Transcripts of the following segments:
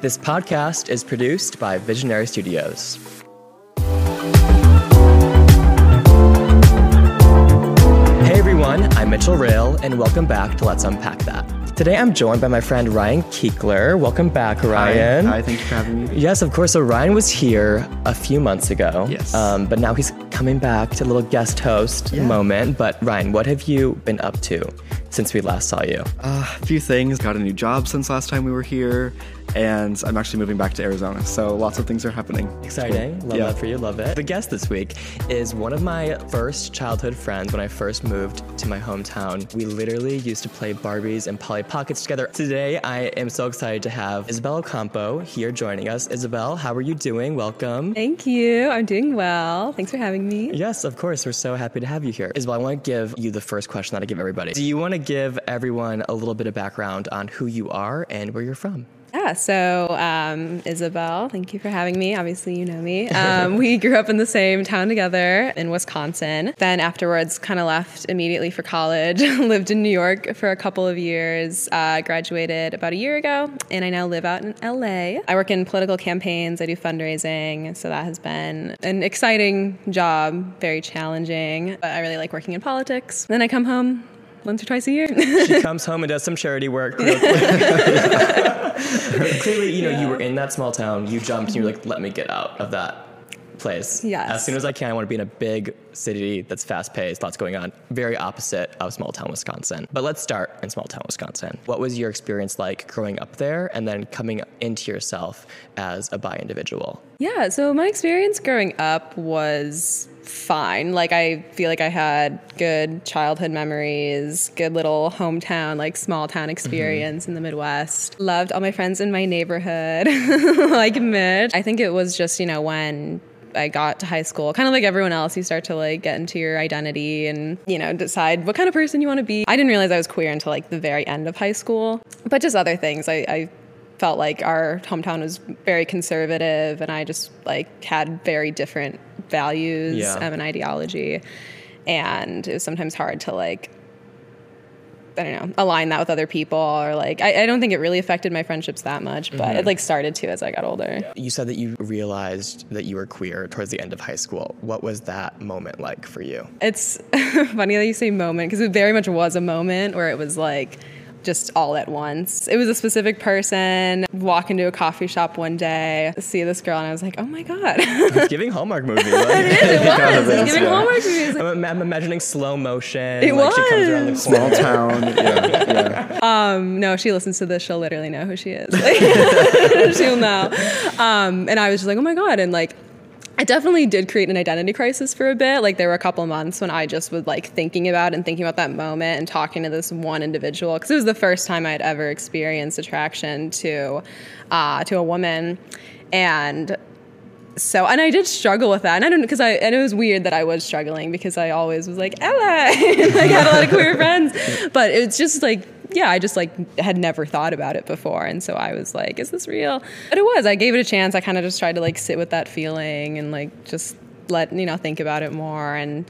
This podcast is produced by Visionary Studios. Hey everyone, I'm Mitchell Rail, and welcome back to Let's Unpack That. Today I'm joined by my friend Ryan Kiekler. Welcome back, Ryan. Hi, Hi, thank you for having me. Yes, of course. So Ryan was here a few months ago. Yes. Um, but now he's coming back to a little guest host Yeah. moment. But Ryan, what have you been up to since we last saw you? Uh, a few things. Got a new job since last time we were here, and I'm actually moving back to Arizona. So lots of things are happening. Exciting. Love Yeah. that for you. Love it. The guest this week is one of my first childhood friends when I first moved to my hometown. We literally used to play Barbies and Polly Pockets together. Today, I am so excited to have Isabel Ocampo here joining us. Isabel, how are you doing? Welcome. Thank you. I'm doing well. Thanks for having me. Yes, of course. We're so happy to have you here. Isabel, I want to give you the first question that I give everybody. Do you want to give everyone a little bit of background on who you are and where you're from? Yeah, so um, Isabel, thank you for having me. Obviously, you know me. Um, we grew up in the same town together in Wisconsin. Then afterwards, kind of left immediately for college. Lived in New York for a couple of years. Uh, graduated about a year ago, and I now live out in LA. I work in political campaigns. I do fundraising, so that has been an exciting job, very challenging. But I really like working in politics. Then I come home once or twice a year. She comes home and does some charity work. Clearly, you know, you were in that small town. You jumped and you were like, let me get out of that place. Yes. As soon as I can, I want to be in a big city that's fast paced, lots going on. Very opposite of small town Wisconsin. But let's start in small town Wisconsin. What was your experience like growing up there and then coming into yourself as a bi individual? Yeah, so my experience growing up was fine. Like I feel like I had good childhood memories, good little hometown, like small town mm-hmm. experience in the Midwest. Loved all my friends in my neighborhood, like Mitch. I think it was just, you know, when I got to high school, kind of like everyone else, you start to like get into your identity and, you know, decide what kind of person you want to be. I didn't realize I was queer until like the very end of high school, but just other things. I, I felt like our hometown was very conservative and I just like had very different values Yeah. um, and ideology. And it was sometimes hard to like I don't know, align that with other people or like I, I don't think it really affected my friendships that much, but mm-hmm. it like started to as I got older. You said that you realized that you were queer towards the end of high school. What was that moment like for you? It's funny that you say moment because it very much was a moment where it was like just all at once. It was a specific person. Walk into a coffee shop one day, see this girl, and I was like, oh my god. It's giving Hallmark movie. Like, it was. It was is, giving yeah. Hallmark movies. Like, I'm, I'm imagining slow motion. It like she comes around the corner. Small town. Yeah, yeah. um, no, she listens to this, she'll literally know who she is. Like, she'll know. Um, and I was just like, oh my god, and like. I definitely did create an identity crisis for a bit. Like there were a couple months when I just was like thinking about and thinking about that moment and talking to this one individual because it was the first time I'd ever experienced attraction to uh, to a woman, and so and I did struggle with that, and I don't because I and it was weird that I was struggling because I always was like Ella, like I had a lot of queer friends, but it's just like yeah, I just like had never thought about it before, and so I was like, is this real? But it was. I gave it a chance. I kind of just tried to like sit with that feeling and like just let you know think about it more, and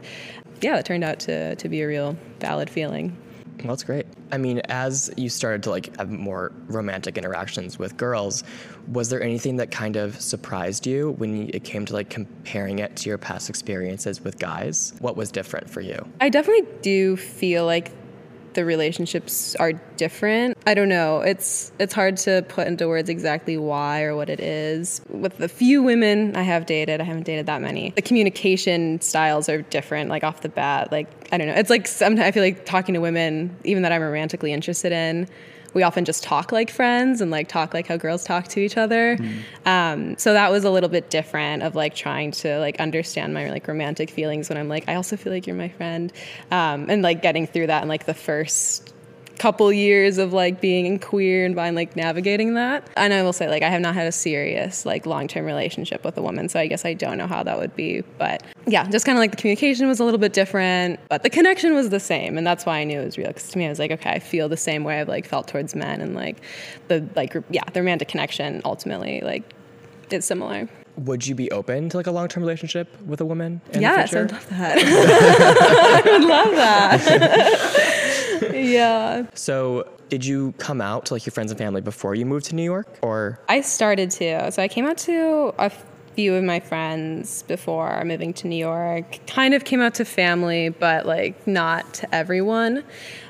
yeah, it turned out to to be a real valid feeling. Well, that's great. I mean, as you started to like have more romantic interactions with girls, was there anything that kind of surprised you when it came to like comparing it to your past experiences with guys? What was different for you? I definitely do feel like the relationships are different. I don't know. It's it's hard to put into words exactly why or what it is. With the few women I have dated, I haven't dated that many. The communication styles are different like off the bat. Like I don't know. It's like sometimes I feel like talking to women even that I'm romantically interested in we often just talk like friends and like talk like how girls talk to each other. Um, so that was a little bit different of like trying to like understand my like romantic feelings when I'm like I also feel like you're my friend, um, and like getting through that in like the first couple years of like being queer and by like navigating that. And I will say like I have not had a serious like long-term relationship with a woman, so I guess I don't know how that would be, but yeah, just kind of like the communication was a little bit different, but the connection was the same, and that's why I knew it was real. Because to me, I was like, okay, I feel the same way I've like felt towards men, and like the like yeah, the romantic connection ultimately like is similar. Would you be open to like a long term relationship with a woman? In yes, the I'd love that. I would love that. yeah. So, did you come out to like your friends and family before you moved to New York, or I started to. So I came out to a few of my friends before moving to New York. Kind of came out to family, but like not to everyone.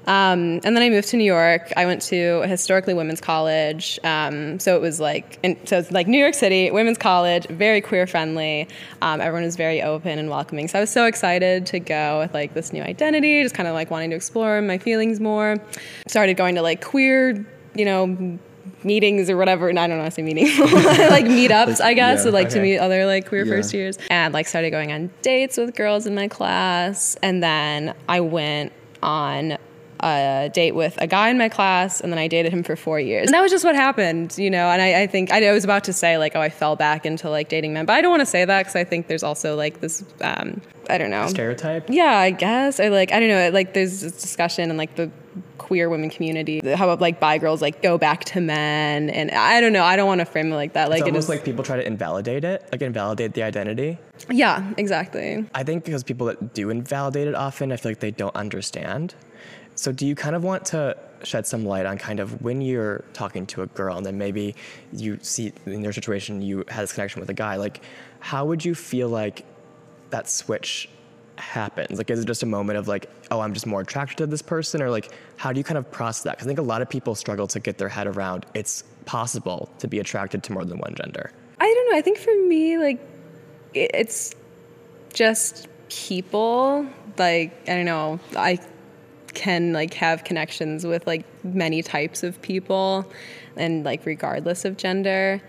Um, and then I moved to New York. I went to a historically women's college. Um, so it was like, and so it's like New York City, women's college, very queer friendly. Um, everyone was very open and welcoming. So I was so excited to go with like this new identity, just kind of like wanting to explore my feelings more. Started going to like queer, you know, meetings or whatever. And I don't know I say meetings, like meetups, I guess, yeah, so like to meet other like queer Yeah. first years, and like started going on dates with girls in my class, and then I went on a date with a guy in my class, and then I dated him for four years. And that was just what happened, you know. And I, I think I was about to say like, oh, I fell back into like dating men, but I don't want to say that because I think there's also like this, um, I don't know, stereotype? yeah, I guess. Or like, I don't know. Like, there's this discussion and like the queer women community how about like bi girls like go back to men, and I don't know. I don't want to frame it like that. Like, It's almost is. like people try to invalidate it, like invalidate the identity. yeah, exactly. I think because people that do invalidate it often, I feel like they don't understand. So, do you kind of want to shed some light on kind of when you're talking to a girl and then maybe you see in your situation you had this connection with a guy, like how would you feel like that switch happens? Like, is it just a moment of like, oh, I'm just more attracted to this person? Or like, how do you kind of process that? Because I think a lot of people struggle to get their head around it's possible to be attracted to more than one gender. I don't know. I think for me, like, it's just people. Like, I don't know. I can like have connections with like many types of people and like regardless of gender.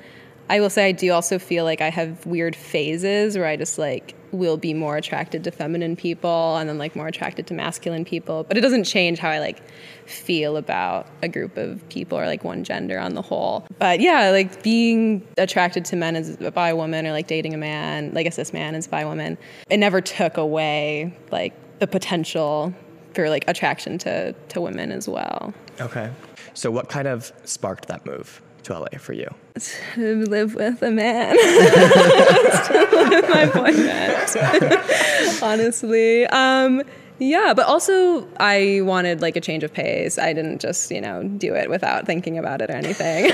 I will say I do also feel like I have weird phases where I just like will be more attracted to feminine people and then like more attracted to masculine people, but it doesn't change how I like feel about a group of people or like one gender on the whole. But yeah, like being attracted to men as a bi woman or like dating a man, like a cis man as a bi woman, it never took away like the potential for like attraction to to women as well. Okay. So, what kind of sparked that move to LA for you? To live with a man. to live my boyfriend. Honestly. Um yeah, but also I wanted like a change of pace. I didn't just, you know, do it without thinking about it or anything.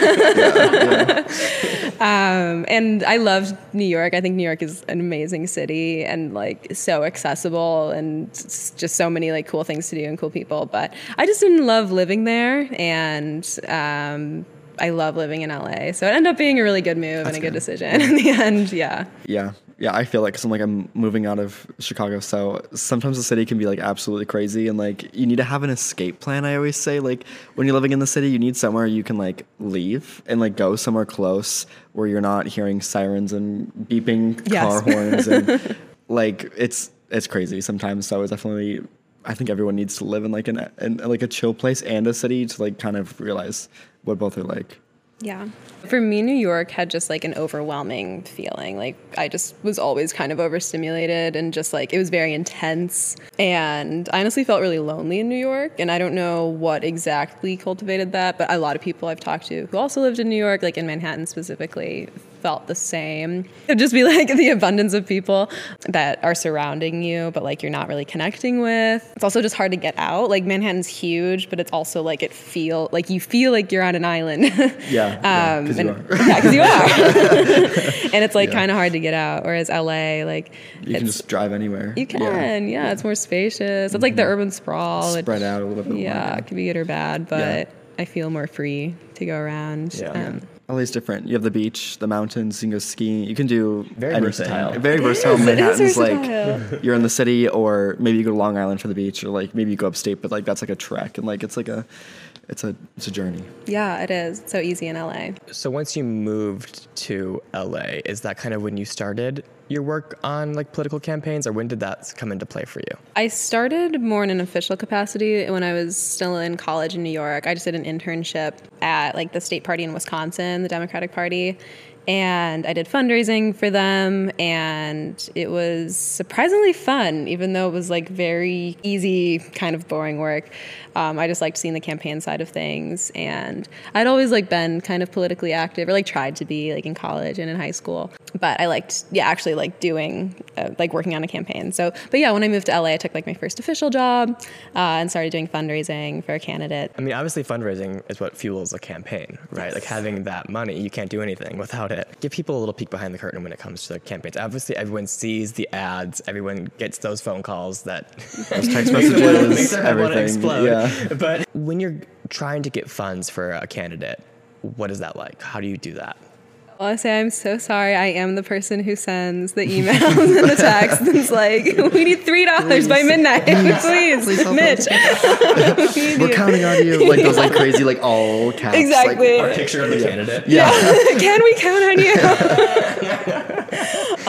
um, and I loved New York. I think New York is an amazing city and like so accessible and just so many like cool things to do and cool people. But I just didn't love living there and um, I love living in LA. So it ended up being a really good move and a good good. decision in the end. Yeah. Yeah. Yeah, I feel like because I'm like I'm moving out of Chicago, so sometimes the city can be like absolutely crazy, and like you need to have an escape plan. I always say like when you're living in the city, you need somewhere you can like leave and like go somewhere close where you're not hearing sirens and beeping Yes. car horns and like it's it's crazy sometimes. So it's definitely I think everyone needs to live in like an, in like a chill place and a city to like kind of realize what both are like. Yeah. For me, New York had just like an overwhelming feeling. Like I just was always kind of overstimulated and just like it was very intense. And I honestly felt really lonely in New York. And I don't know what exactly cultivated that, but a lot of people I've talked to who also lived in New York, like in Manhattan specifically, felt the same. It'd just be like the abundance of people that are surrounding you, but like you're not really connecting with. It's also just hard to get out. Like Manhattan's huge, but it's also like it feel like you feel like you're on an island. Yeah, yeah, Um, 'cause you are. yeah, because you are. and it's like Yeah. kind of hard to get out. Whereas LA, like You can just drive anywhere. you can, yeah. It's more spacious. It's like the urban sprawl. Mm-hmm. spread out a little bit. Yeah, more. it could be good or bad, but Yeah. I feel more free to go around. Yeah. Um, LA's different. You have the beach, the mountains. You can go skiing. You can do Very anything. versatile. Very versatile. is, Manhattan's versatile. like you're in the city, or maybe you go to Long Island for the beach, or like maybe you go upstate, but like that's like a trek, and like it's like a, it's a it's a journey. yeah, it is. It's so easy in LA. So once you moved to LA, is that kind of when you started your work on like political campaigns, or when did that come into play for you? I started more in an official capacity when I was still in college in New York. I just did an internship at like the state party in Wisconsin, the Democratic Party. And I did fundraising for them, and it was surprisingly fun, even though it was like very easy, kind of boring work. Um, I just liked seeing the campaign side of things, and I'd always like been kind of politically active, or like tried to be, like in college and in high school. But I liked, yeah, actually like doing, uh, like working on a campaign. So, but yeah, when I moved to LA, I took like my first official job uh, and started doing fundraising for a candidate. I mean, obviously, fundraising is what fuels a campaign, right? Like having that money, you can't do anything without it. Give people a little peek behind the curtain when it comes to campaigns. Obviously, everyone sees the ads, everyone gets those phone calls that Those text makes them wanna- messages, makes everything. explode. Yeah. But when you're trying to get funds for a candidate, what is that like? How do you do that? Well, I say I'm so sorry. I am the person who sends the emails and the texts. And it's like, we need three dollars by midnight, please, Please help Mitch. we We're counting on you. Like those like crazy like all caps. Exactly. Or a picture of the candidate? yeah. Can we count on you?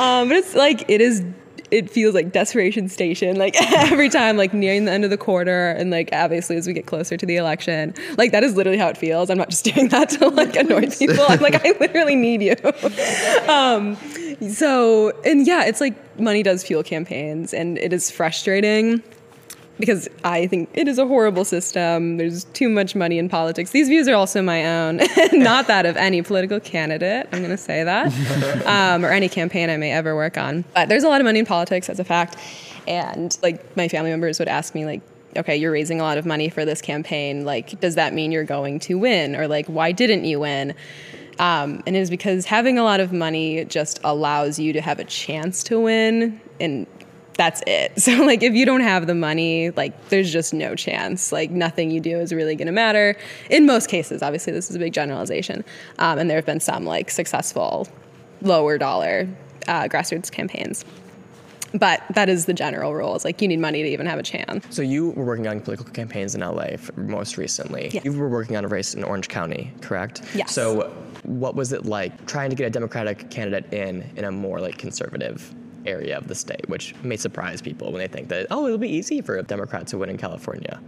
um, but it's like it is. It feels like desperation station. Like every time, like nearing the end of the quarter, and like obviously as we get closer to the election, like that is literally how it feels. I'm not just doing that to like annoy people. I'm like I literally need you. um, so and yeah, it's like money does fuel campaigns, and it is frustrating because I think it is a horrible system. There's too much money in politics. These views are also my own, not that of any political candidate. I'm going to say that, um, or any campaign I may ever work on. But there's a lot of money in politics, as a fact. And like my family members would ask me, like, okay, you're raising a lot of money for this campaign. Like, does that mean you're going to win? Or like, why didn't you win? Um, and it is because having a lot of money just allows you to have a chance to win and that's it. So like if you don't have the money, like there's just no chance. Like nothing you do is really going to matter. In most cases, obviously this is a big generalization, um, and there have been some like successful lower dollar uh, grassroots campaigns. But that is the general rule. It's like you need money to even have a chance. So you were working on political campaigns in LA for most recently. Yes. You were working on a race in Orange County, correct? Yes. So what was it like trying to get a Democratic candidate in in a more like conservative area of the state, which may surprise people when they think that oh it'll be easy for a Democrat to win in California.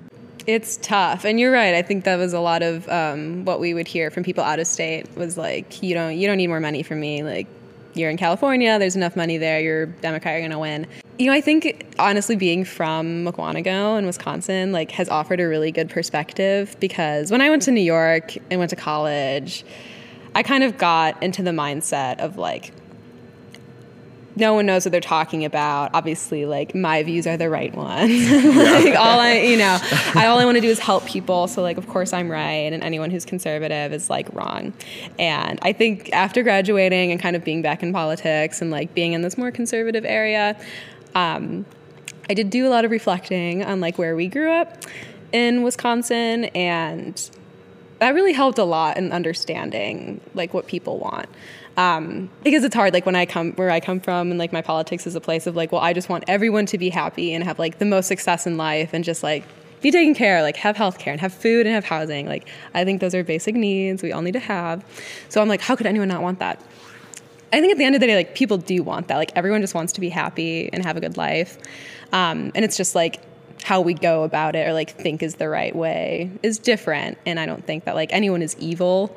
It's tough, and you're right. I think that was a lot of um, what we would hear from people out of state was like, you don't, you don't need more money from me. Like, you're in California. There's enough money there. You're Democrat. You're gonna win. You know, I think honestly, being from Mukwonago in Wisconsin, like, has offered a really good perspective because when I went to New York and went to college, I kind of got into the mindset of like, no one knows what they're talking about. Obviously, like my views are the right ones. like all I, you know, I all I want to do is help people. So like, of course I'm right, and anyone who's conservative is like wrong. And I think after graduating and kind of being back in politics and like being in this more conservative area, um, I did do a lot of reflecting on like where we grew up in Wisconsin and that really helped a lot in understanding like what people want um, because it's hard like when i come where i come from and like my politics is a place of like well i just want everyone to be happy and have like the most success in life and just like be taken care of, like have health care and have food and have housing. Like i think those are basic needs we all need to have. So i'm like how could anyone not want that? I think at the end of the day, like people do want that. Like everyone just wants to be happy and have a good life, um, and it's just like how we go about it or like think is the right way is different. And I don't think that like anyone is evil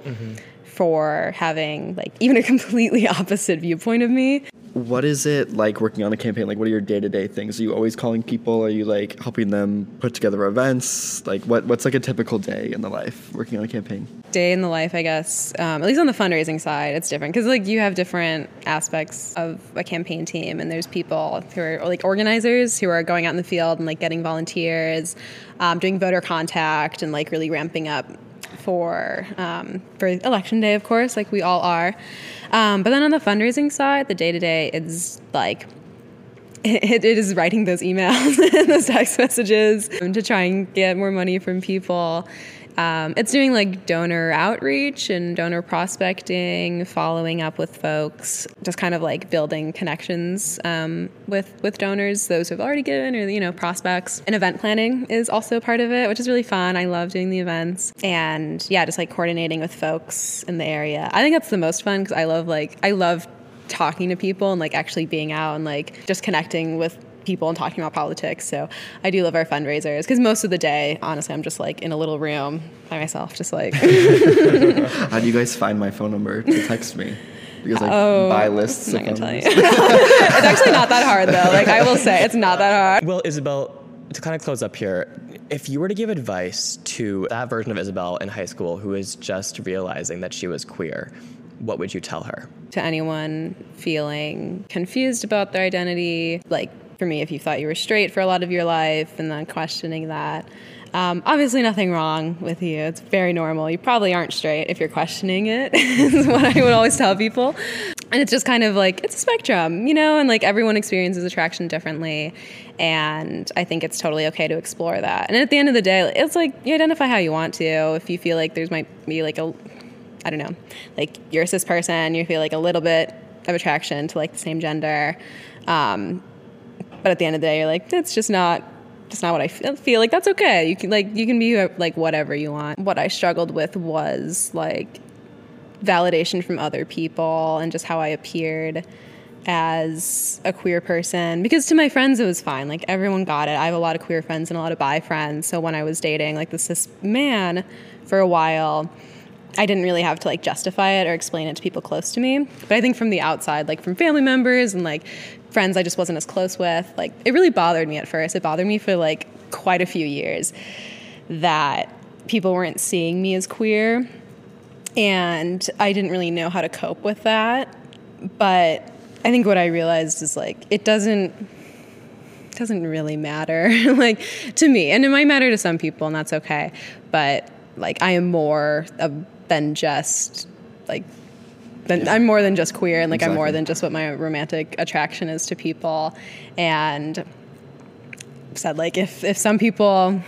for having like even a completely opposite viewpoint of me. What is it like working on a campaign? Like, what are your day to day things? Are you always calling people? Are you like helping them put together events? Like, what what's like a typical day in the life working on a campaign? day in the life, I guess. Um, at least on the fundraising side, it's different because like you have different aspects of a campaign team, and there's people who are like organizers who are going out in the field and like getting volunteers, um, doing voter contact, and like really ramping up for um, for election day, of course, like we all are. Um, but then on the fundraising side, the day to day, it's like it, it is writing those emails and those text messages to try and get more money from people. Um, it's doing like donor outreach and donor prospecting, following up with folks, just kind of like building connections um, with with donors, those who have already given or you know prospects. And event planning is also part of it, which is really fun. I love doing the events, and yeah, just like coordinating with folks in the area. I think that's the most fun because I love like I love talking to people and like actually being out and like just connecting with people and talking about politics. So I do love our fundraisers because most of the day, honestly, I'm just like in a little room by myself, just like How do you guys find my phone number to text me? Because guys like Oh, buy lists. I'm not gonna tell you. it's actually not that hard though. Like I will say, it's not that hard. Well, Isabel, to kind of close up here, if you were to give advice to that version of Isabel in high school who is just realizing that she was queer, what would you tell her? To anyone feeling confused about their identity, like for me, if you thought you were straight for a lot of your life and then questioning that. Um, obviously, nothing wrong with you. It's very normal. You probably aren't straight if you're questioning it, is what I would always tell people. And it's just kind of like, it's a spectrum, you know, and like everyone experiences attraction differently. And I think it's totally okay to explore that. And at the end of the day, it's like you identify how you want to. If you feel like there's might be like a, I don't know, like you're a cis person, you feel like a little bit of attraction to like the same gender. Um, but at the end of the day, you're like, that's just not just not what I feel, like that's okay. You can like you can be like whatever you want. What I struggled with was like validation from other people and just how I appeared as a queer person because to my friends it was fine like everyone got it i have a lot of queer friends and a lot of bi friends so when i was dating like this cis man for a while I didn't really have to like justify it or explain it to people close to me. But I think from the outside, like from family members and like friends I just wasn't as close with, like it really bothered me at first. It bothered me for like quite a few years that people weren't seeing me as queer. And I didn't really know how to cope with that. But I think what I realized is like it doesn't doesn't really matter like to me and it might matter to some people and that's okay but like i am more of, than just like than, i'm more than just queer and like i'm more than just what my romantic attraction is to people and said like if if some people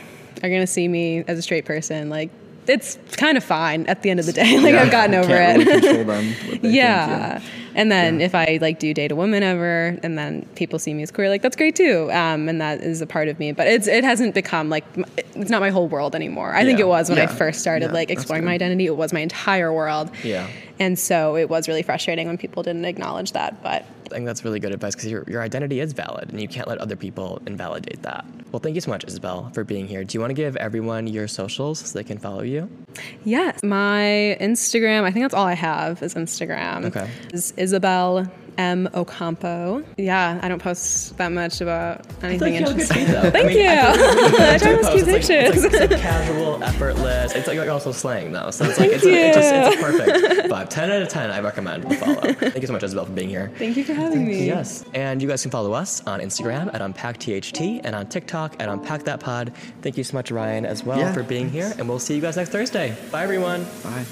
are going to see me as a straight person like it's kind of fine at the end of the day like Yeah, i've gotten over it Really control them. what think, yeah. And then if I like do date a woman ever, and then people see me as queer, like that's great too. Um, and that is a part of me. But it's it hasn't become like it's not my whole world anymore. I think it was when I first started Yeah, like exploring my identity. It was my entire world. Yeah. And so it was really frustrating when people didn't acknowledge that. But I think that's really good advice because your, your identity is valid and you can't let other people invalidate that. Well, thank you so much, Isabel, for being here. Do you want to give everyone your socials so they can follow you? yes, my Instagram. I think that's all I have is Instagram. Okay. Is Isabel M Ocampo. Yeah, I don't post that much about anything interesting. Thank you. I try to keep It's like, it's, like, it's like casual, effortless. It's like, like also slang though, so it's like Thank it's, a, it's just it's a perfect vibe. Ten out of ten, I recommend the follow. Thank you so much, Isabel, for being here. Thank you for having me. Yes, and you guys can follow us on Instagram at UnpackTHT and on TikTok at UnpackThatPod. Thank you so much, Ryan, as well Yeah, for being here, and we'll see you guys next Thursday. Bye, everyone. Bye.